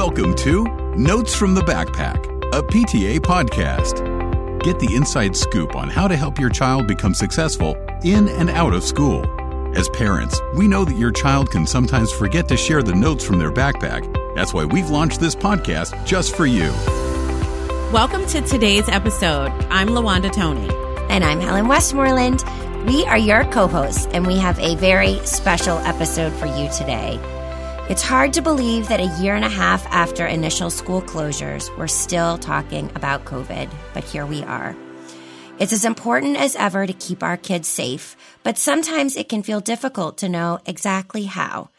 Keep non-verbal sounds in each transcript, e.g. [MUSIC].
Welcome to Notes from the Backpack, a PTA podcast. Get the inside scoop on how to help your child become successful in and out of school. As parents, we know that your child can sometimes forget to share the notes from their backpack. That's why we've launched this podcast just for you. Welcome to today's episode. I'm Lawanda Toney. And I'm Helen Westmoreland. We are your co hosts, and we have a very special episode for you today. It's hard to believe that a year and a half after initial school closures, we're still talking about COVID, but here we are. It's as important as ever to keep our kids safe, but sometimes it can feel difficult to know exactly how.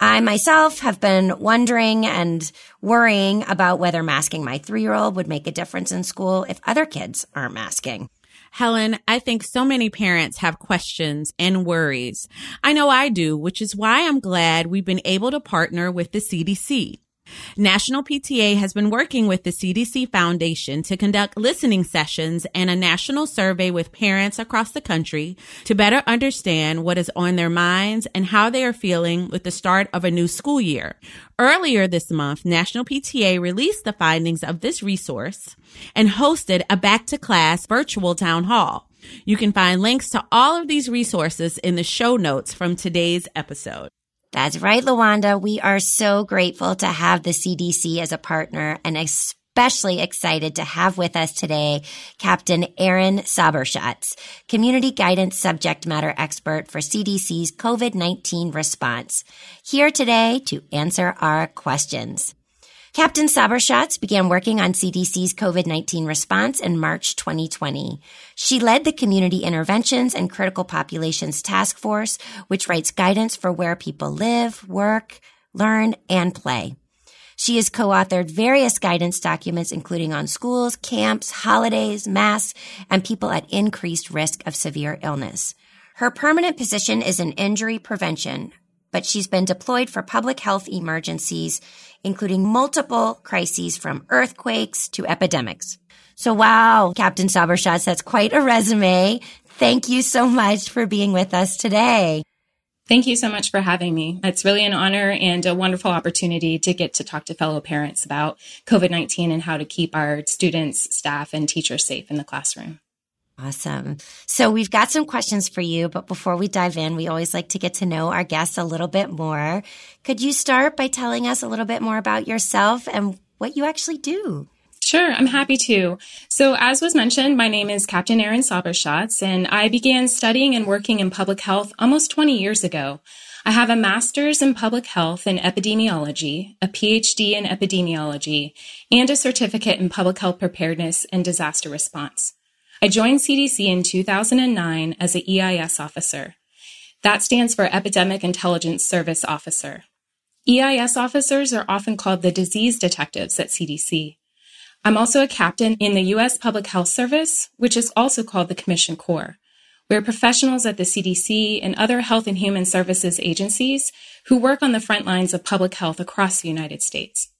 I myself have been wondering and worrying about whether masking my three year old would make a difference in school if other kids aren't masking. Helen, I think so many parents have questions and worries. I know I do, which is why I'm glad we've been able to partner with the CDC. National PTA has been working with the CDC Foundation to conduct listening sessions and a national survey with parents across the country to better understand what is on their minds and how they are feeling with the start of a new school year. Earlier this month, National PTA released the findings of this resource and hosted a back to class virtual town hall. You can find links to all of these resources in the show notes from today's episode. That's right, Lawanda. We are so grateful to have the CDC as a partner and especially excited to have with us today Captain Erin Sauber-Schatz, community guidance subject matter expert for CDC's COVID-19 response, here today to answer our questions. Captain Sauber-Schatz began working on CDC's COVID-19 response in March 2020. She led the Community Interventions and Critical Populations Task Force, which writes guidance for where people live, work, learn, and play. She has co-authored various guidance documents, including on schools, camps, holidays, masks, and people at increased risk of severe illness. Her permanent position is in injury prevention, but she's been deployed for public health emergencies, including multiple crises from earthquakes to epidemics. So wow, Captain Sauber-Schatz, that's quite a resume. Thank you so much for being with us today. Thank you so much for having me. It's really an honor and a wonderful opportunity to get to talk to fellow parents about COVID 19 and how to keep our students, staff, and teachers safe in the classroom. Awesome. So we've got some questions for you, but before we dive in, we always like to get to know our guests a little bit more. Could you start by telling us a little bit more about yourself and what you actually do? Sure, I'm happy to. So, as was mentioned, my name is Captain Erin Sauber-Schatz, and I began studying and working in public health almost 20 years ago. I have a master's in public health and epidemiology, a PhD in epidemiology, and a certificate in public health preparedness and disaster response. I joined CDC in 2009 as an EIS officer. That stands for Epidemic Intelligence Service Officer. EIS officers are often called the disease detectives at CDC. I'm also a captain in the U.S. Public Health Service, which is also called the Commission Corps. We're professionals at the CDC and other health and human services agencies who work on the front lines of public health across the United States.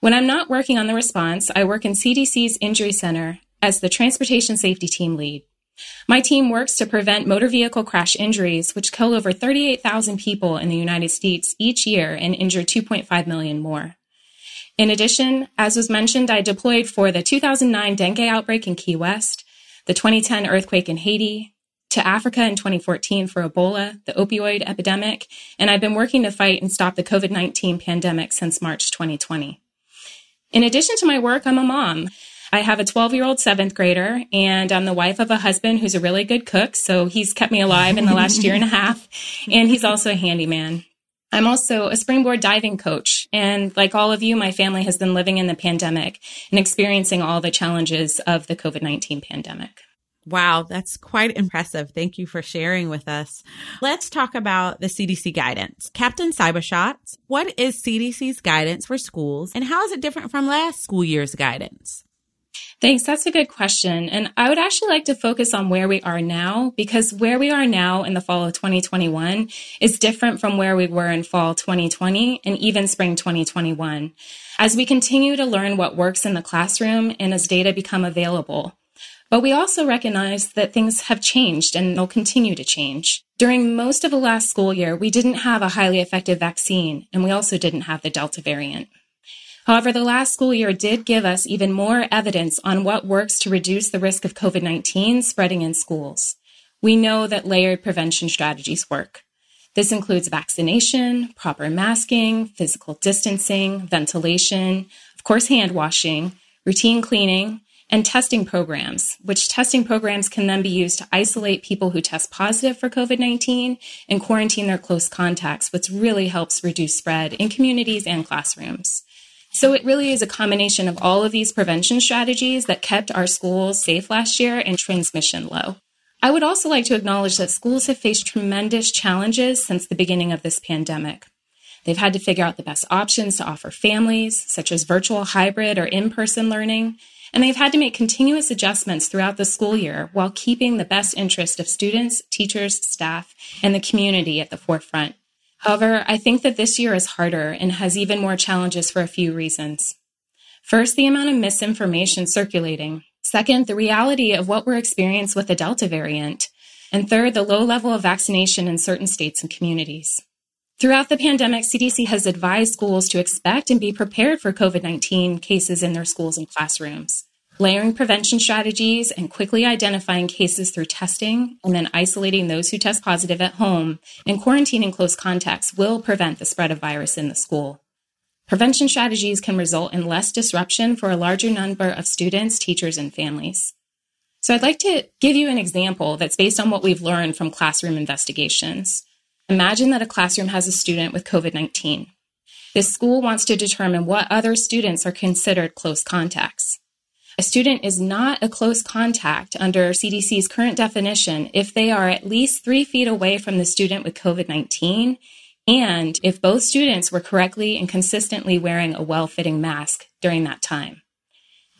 When I'm not working on the response, I work in CDC's Injury Center as the Transportation Safety Team lead. My team works to prevent motor vehicle crash injuries, which kill over 38,000 people in the United States each year and injure 2.5 million more. In addition, as was mentioned, I deployed for the 2009 dengue outbreak in Key West, the 2010 earthquake in Haiti, to Africa in 2014 for Ebola, the opioid epidemic, and I've been working to fight and stop the COVID 19 pandemic since March 2020. In addition to my work, I'm a mom. I have a 12 year old seventh grader and I'm the wife of a husband who's a really good cook. So he's kept me alive in the last year and a half. [LAUGHS] And he's also a handyman. I'm also a springboard diving coach. And like all of you, my family has been living in the pandemic and experiencing all the challenges of the COVID 19 pandemic. Wow, that's quite impressive. Thank you for sharing with us. Let's talk about the CDC guidance. Captain Sauber-Schatz, what is CDC's guidance for schools and how is it different from last school year's guidance? Thanks. That's a good question. And I would actually like to focus on where we are now because where we are now in the fall of 2021 is different from where we were in fall 2020 and even spring 2021. As we continue to learn what works in the classroom and as data become available. But we also recognize that things have changed and they'll continue to change. During most of the last school year, we didn't have a highly effective vaccine and we also didn't have the Delta variant. However, the last school year did give us even more evidence on what works to reduce the risk of COVID 19 spreading in schools. We know that layered prevention strategies work. This includes vaccination, proper masking, physical distancing, ventilation, of course, hand washing, routine cleaning, and testing programs, which testing programs can then be used to isolate people who test positive for COVID 19 and quarantine their close contacts, which really helps reduce spread in communities and classrooms. So it really is a combination of all of these prevention strategies that kept our schools safe last year and transmission low. I would also like to acknowledge that schools have faced tremendous challenges since the beginning of this pandemic. They've had to figure out the best options to offer families, such as virtual, hybrid, or in person learning, and they've had to make continuous adjustments throughout the school year while keeping the best interest of students, teachers, staff, and the community at the forefront. However, I think that this year is harder and has even more challenges for a few reasons. First, the amount of misinformation circulating. Second, the reality of what we're experiencing with the Delta variant. And third, the low level of vaccination in certain states and communities. Throughout the pandemic, CDC has advised schools to expect and be prepared for COVID 19 cases in their schools and classrooms. Layering prevention strategies and quickly identifying cases through testing and then isolating those who test positive at home and quarantining close contacts will prevent the spread of virus in the school. Prevention strategies can result in less disruption for a larger number of students, teachers, and families. So I'd like to give you an example that's based on what we've learned from classroom investigations. Imagine that a classroom has a student with COVID 19. This school wants to determine what other students are considered close contacts. A student is not a close contact under CDC's current definition if they are at least three feet away from the student with COVID 19 and if both students were correctly and consistently wearing a well fitting mask during that time.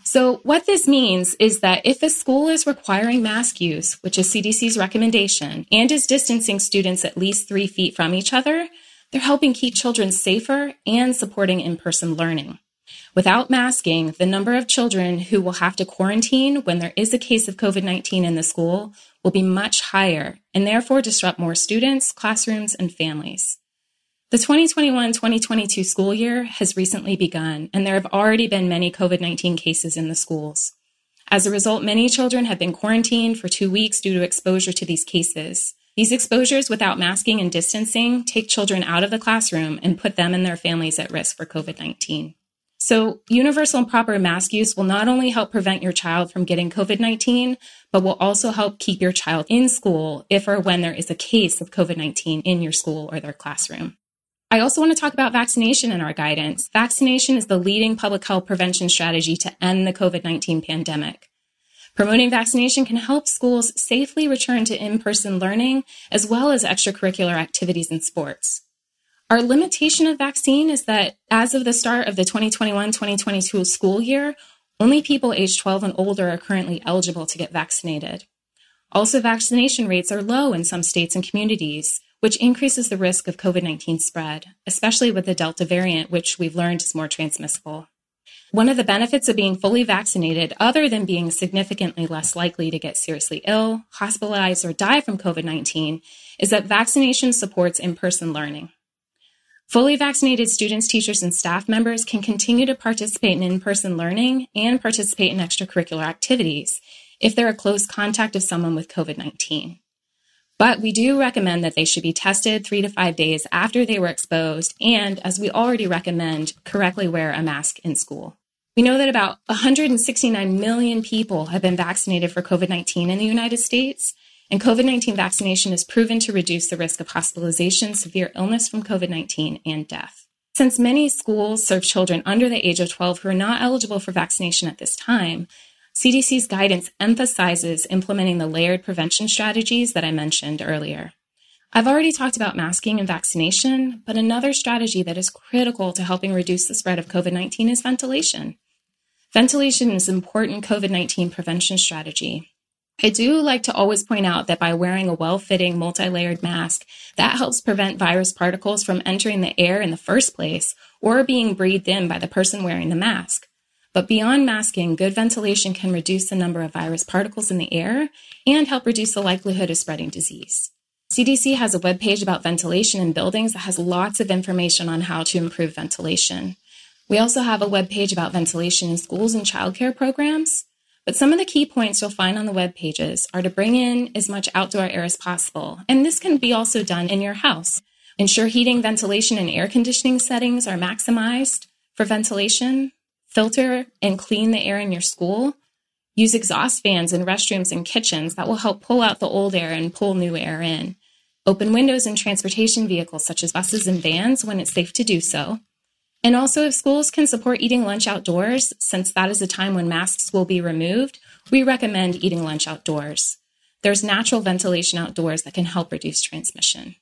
So, what this means is that if a school is requiring mask use, which is CDC's recommendation, and is distancing students at least three feet from each other, they're helping keep children safer and supporting in person learning. Without masking, the number of children who will have to quarantine when there is a case of COVID 19 in the school will be much higher and therefore disrupt more students, classrooms, and families. The 2021 2022 school year has recently begun, and there have already been many COVID 19 cases in the schools. As a result, many children have been quarantined for two weeks due to exposure to these cases. These exposures without masking and distancing take children out of the classroom and put them and their families at risk for COVID 19. So, universal and proper mask use will not only help prevent your child from getting COVID 19, but will also help keep your child in school if or when there is a case of COVID 19 in your school or their classroom. I also want to talk about vaccination in our guidance. Vaccination is the leading public health prevention strategy to end the COVID 19 pandemic. Promoting vaccination can help schools safely return to in person learning as well as extracurricular activities and sports. Our limitation of vaccine is that as of the start of the 2021 2022 school year, only people aged 12 and older are currently eligible to get vaccinated. Also, vaccination rates are low in some states and communities which increases the risk of COVID 19 spread, especially with the Delta variant, which we've learned is more transmissible. One of the benefits of being fully vaccinated, other than being significantly less likely to get seriously ill, hospitalized, or die from COVID 19, is that vaccination supports in person learning. Fully vaccinated students, teachers, and staff members can continue to participate in in person learning and participate in extracurricular activities if they're a close contact of someone with COVID 19. But we do recommend that they should be tested three to five days after they were exposed, and as we already recommend, correctly wear a mask in school. We know that about 169 million people have been vaccinated for COVID 19 in the United States, and COVID 19 vaccination is proven to reduce the risk of hospitalization, severe illness from COVID 19, and death. Since many schools serve children under the age of 12 who are not eligible for vaccination at this time, CDC's guidance emphasizes implementing the layered prevention strategies that I mentioned earlier. I've already talked about masking and vaccination, but another strategy that is critical to helping reduce the spread of COVID 19 is ventilation. Ventilation is an important COVID 19 prevention strategy. I do like to always point out that by wearing a well fitting, multi layered mask, that helps prevent virus particles from entering the air in the first place or being breathed in by the person wearing the mask. But beyond masking, good ventilation can reduce the number of virus particles in the air and help reduce the likelihood of spreading disease. CDC has a webpage about ventilation in buildings that has lots of information on how to improve ventilation. We also have a web page about ventilation in schools and childcare programs. But some of the key points you'll find on the web pages are to bring in as much outdoor air as possible. And this can be also done in your house. Ensure heating, ventilation, and air conditioning settings are maximized for ventilation. Filter and clean the air in your school. Use exhaust fans in restrooms and kitchens that will help pull out the old air and pull new air in. Open windows in transportation vehicles such as buses and vans when it's safe to do so. And also, if schools can support eating lunch outdoors, since that is a time when masks will be removed, we recommend eating lunch outdoors. There's natural ventilation outdoors that can help reduce transmission.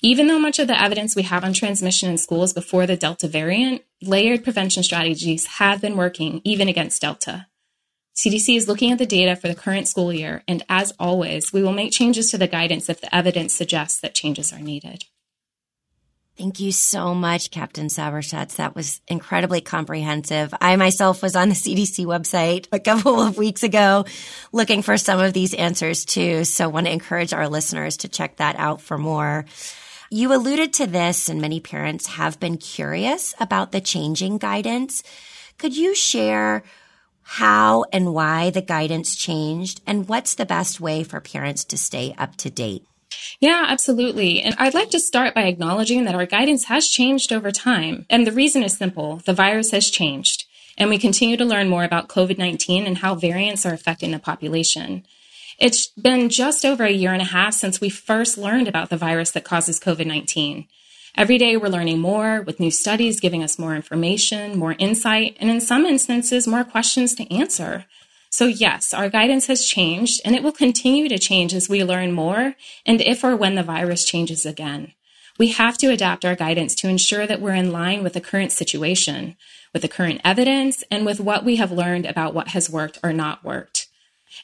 Even though much of the evidence we have on transmission in schools before the Delta variant, layered prevention strategies have been working even against Delta. CDC is looking at the data for the current school year, and as always, we will make changes to the guidance if the evidence suggests that changes are needed. Thank you so much, Captain Sauber-Schatz. That was incredibly comprehensive. I myself was on the CDC website a couple of weeks ago looking for some of these answers too. So want to encourage our listeners to check that out for more. You alluded to this and many parents have been curious about the changing guidance. Could you share how and why the guidance changed and what's the best way for parents to stay up to date? Yeah, absolutely. And I'd like to start by acknowledging that our guidance has changed over time. And the reason is simple the virus has changed. And we continue to learn more about COVID 19 and how variants are affecting the population. It's been just over a year and a half since we first learned about the virus that causes COVID 19. Every day we're learning more with new studies giving us more information, more insight, and in some instances, more questions to answer. So yes, our guidance has changed and it will continue to change as we learn more and if or when the virus changes again. We have to adapt our guidance to ensure that we're in line with the current situation, with the current evidence, and with what we have learned about what has worked or not worked.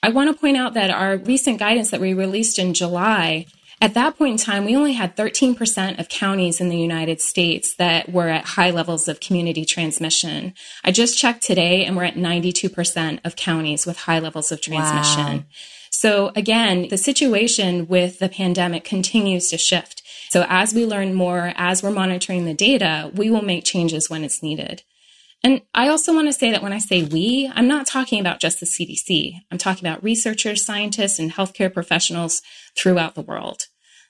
I want to point out that our recent guidance that we released in July at that point in time, we only had 13% of counties in the United States that were at high levels of community transmission. I just checked today and we're at 92% of counties with high levels of transmission. Wow. So again, the situation with the pandemic continues to shift. So as we learn more, as we're monitoring the data, we will make changes when it's needed. And I also want to say that when I say we, I'm not talking about just the CDC. I'm talking about researchers, scientists, and healthcare professionals throughout the world.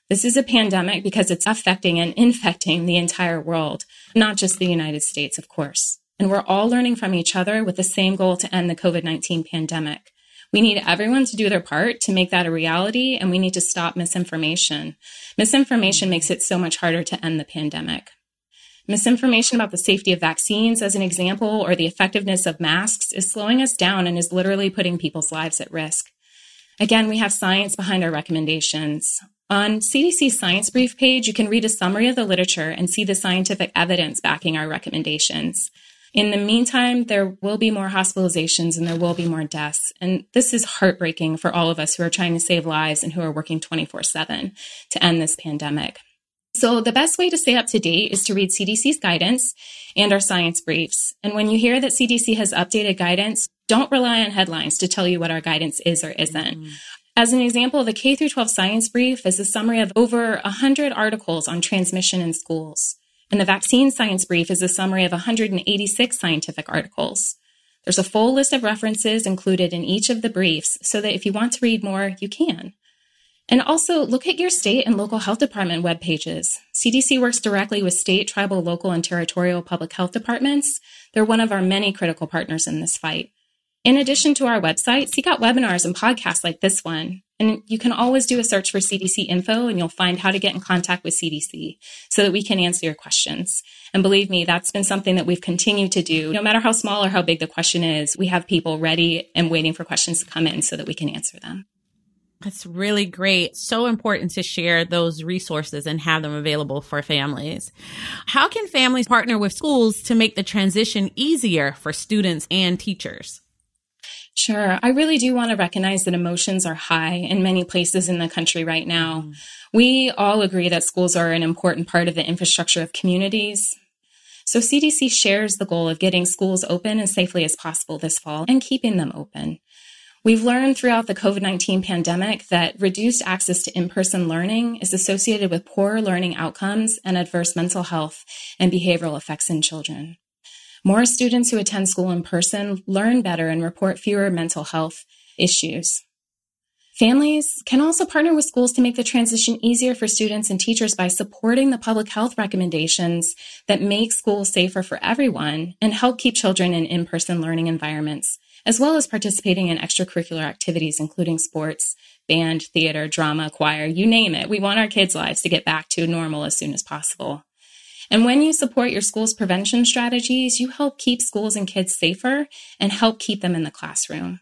This is a pandemic because it's affecting and infecting the entire world, not just the United States, of course. And we're all learning from each other with the same goal to end the COVID 19 pandemic. We need everyone to do their part to make that a reality, and we need to stop misinformation. Misinformation makes it so much harder to end the pandemic. Misinformation about the safety of vaccines, as an example, or the effectiveness of masks is slowing us down and is literally putting people's lives at risk. Again, we have science behind our recommendations. On CDC's Science Brief page, you can read a summary of the literature and see the scientific evidence backing our recommendations. In the meantime, there will be more hospitalizations and there will be more deaths. And this is heartbreaking for all of us who are trying to save lives and who are working 24 7 to end this pandemic. So the best way to stay up to date is to read CDC's guidance and our science briefs. And when you hear that CDC has updated guidance, don't rely on headlines to tell you what our guidance is or isn't. Mm. As an example, the K 12 science brief is a summary of over 100 articles on transmission in schools. And the vaccine science brief is a summary of 186 scientific articles. There's a full list of references included in each of the briefs so that if you want to read more, you can. And also look at your state and local health department web pages. CDC works directly with state, tribal, local, and territorial public health departments. They're one of our many critical partners in this fight. In addition to our website, seek out webinars and podcasts like this one. And you can always do a search for CDC info and you'll find how to get in contact with CDC so that we can answer your questions. And believe me, that's been something that we've continued to do. No matter how small or how big the question is, we have people ready and waiting for questions to come in so that we can answer them. That's really great. So important to share those resources and have them available for families. How can families partner with schools to make the transition easier for students and teachers? Sure. I really do want to recognize that emotions are high in many places in the country right now. Mm. We all agree that schools are an important part of the infrastructure of communities. So CDC shares the goal of getting schools open as safely as possible this fall and keeping them open. We've learned throughout the COVID 19 pandemic that reduced access to in person learning is associated with poor learning outcomes and adverse mental health and behavioral effects in children. More students who attend school in person learn better and report fewer mental health issues. Families can also partner with schools to make the transition easier for students and teachers by supporting the public health recommendations that make schools safer for everyone and help keep children in in-person learning environments, as well as participating in extracurricular activities, including sports, band, theater, drama, choir, you name it. We want our kids' lives to get back to normal as soon as possible. And when you support your school's prevention strategies, you help keep schools and kids safer and help keep them in the classroom.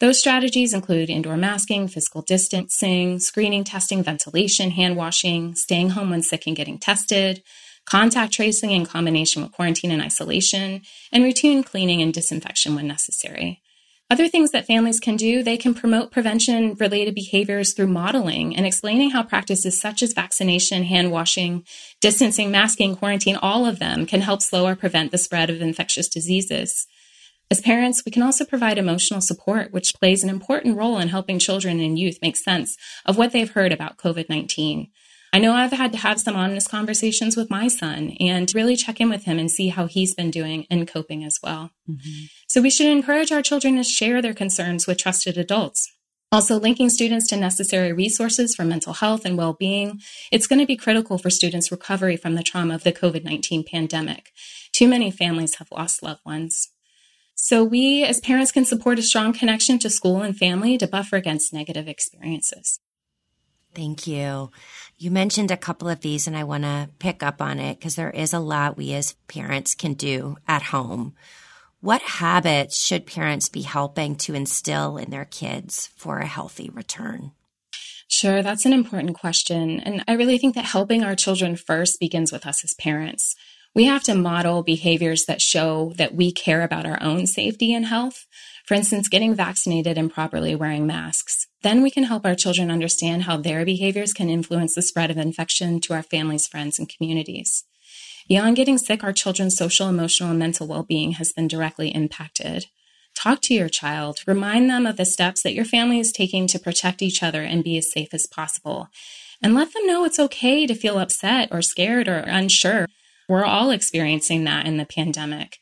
Those strategies include indoor masking, physical distancing, screening, testing, ventilation, hand washing, staying home when sick and getting tested, contact tracing in combination with quarantine and isolation, and routine cleaning and disinfection when necessary. Other things that families can do, they can promote prevention related behaviors through modeling and explaining how practices such as vaccination, hand washing, distancing, masking, quarantine, all of them can help slow or prevent the spread of infectious diseases. As parents, we can also provide emotional support, which plays an important role in helping children and youth make sense of what they've heard about COVID 19. I know I've had to have some honest conversations with my son and really check in with him and see how he's been doing and coping as well. Mm-hmm. So we should encourage our children to share their concerns with trusted adults. Also, linking students to necessary resources for mental health and well being. It's going to be critical for students' recovery from the trauma of the COVID 19 pandemic. Too many families have lost loved ones. So we as parents can support a strong connection to school and family to buffer against negative experiences. Thank you. You mentioned a couple of these and I want to pick up on it because there is a lot we as parents can do at home. What habits should parents be helping to instill in their kids for a healthy return? Sure, that's an important question. And I really think that helping our children first begins with us as parents we have to model behaviors that show that we care about our own safety and health. For instance, getting vaccinated and properly wearing masks. Then we can help our children understand how their behaviors can influence the spread of infection to our families, friends, and communities. Beyond getting sick, our children's social, emotional, and mental well being has been directly impacted. Talk to your child. Remind them of the steps that your family is taking to protect each other and be as safe as possible. And let them know it's okay to feel upset or scared or unsure. We're all experiencing that in the pandemic.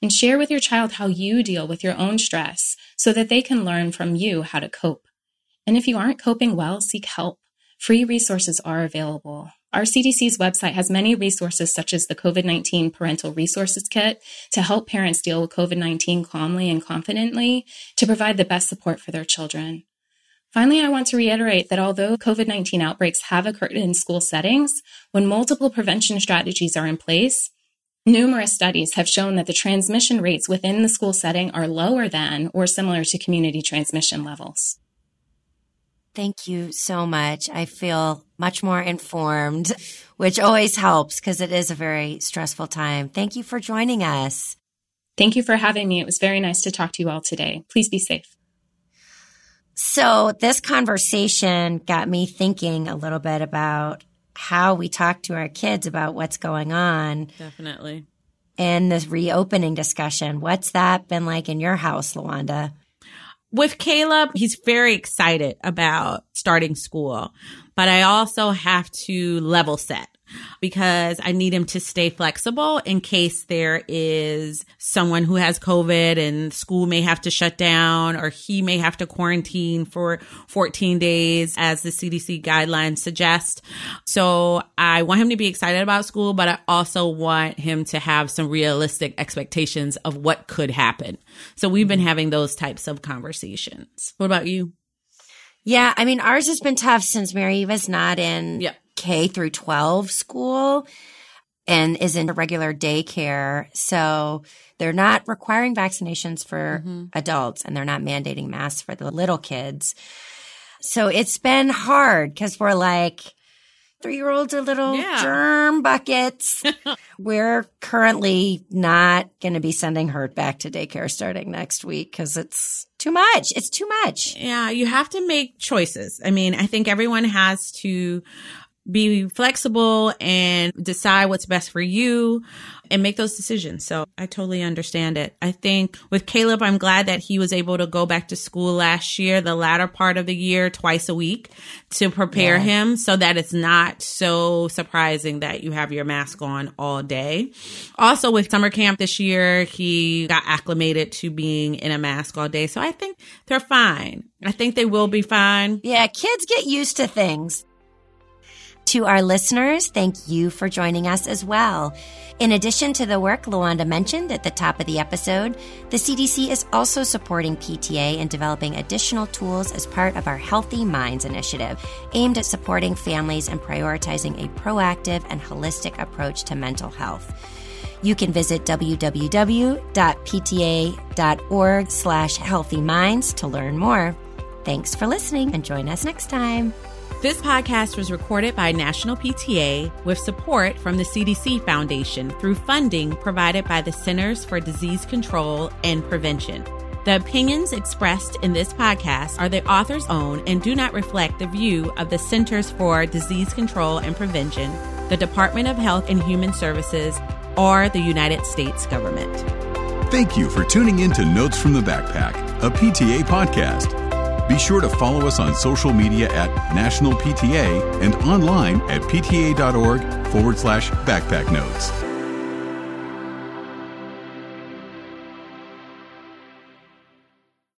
And share with your child how you deal with your own stress so that they can learn from you how to cope. And if you aren't coping well, seek help. Free resources are available. Our CDC's website has many resources such as the COVID 19 Parental Resources Kit to help parents deal with COVID 19 calmly and confidently to provide the best support for their children. Finally, I want to reiterate that although COVID 19 outbreaks have occurred in school settings, when multiple prevention strategies are in place, numerous studies have shown that the transmission rates within the school setting are lower than or similar to community transmission levels. Thank you so much. I feel much more informed, [LAUGHS] which always helps because it is a very stressful time. Thank you for joining us. Thank you for having me. It was very nice to talk to you all today. Please be safe. So this conversation got me thinking a little bit about how we talk to our kids about what's going on. Definitely. In this reopening discussion. What's that been like in your house, Lawanda? With Caleb, he's very excited about starting school, but I also have to level set because I need him to stay flexible in case there is someone who has COVID and school may have to shut down or he may have to quarantine for 14 days as the CDC guidelines suggest. So I want him to be excited about school, but I also want him to have some realistic expectations of what could happen. So we've been mm-hmm. having those types of conversations. What about you? Yeah, I mean, ours has been tough since Mary was not in yep. K through 12 school and is in a regular daycare. So they're not requiring vaccinations for mm-hmm. adults and they're not mandating masks for the little kids. So it's been hard because we're like, three year olds are little yeah. germ buckets. [LAUGHS] we're currently not going to be sending her back to daycare starting next week because it's too much. It's too much. Yeah, you have to make choices. I mean, I think everyone has to be flexible and decide what's best for you and make those decisions. So I totally understand it. I think with Caleb, I'm glad that he was able to go back to school last year, the latter part of the year, twice a week to prepare yeah. him so that it's not so surprising that you have your mask on all day. Also with summer camp this year, he got acclimated to being in a mask all day. So I think they're fine. I think they will be fine. Yeah, kids get used to things. To our listeners, thank you for joining us as well. In addition to the work Lawanda mentioned at the top of the episode, the CDC is also supporting PTA in developing additional tools as part of our Healthy Minds initiative, aimed at supporting families and prioritizing a proactive and holistic approach to mental health. You can visit www.pta.org slash to learn more. Thanks for listening and join us next time. This podcast was recorded by National PTA with support from the CDC Foundation through funding provided by the Centers for Disease Control and Prevention. The opinions expressed in this podcast are the author's own and do not reflect the view of the Centers for Disease Control and Prevention, the Department of Health and Human Services, or the United States government. Thank you for tuning in to Notes from the Backpack, a PTA podcast. Be sure to follow us on social media at National PTA and online at pta.org forward slash backpack notes.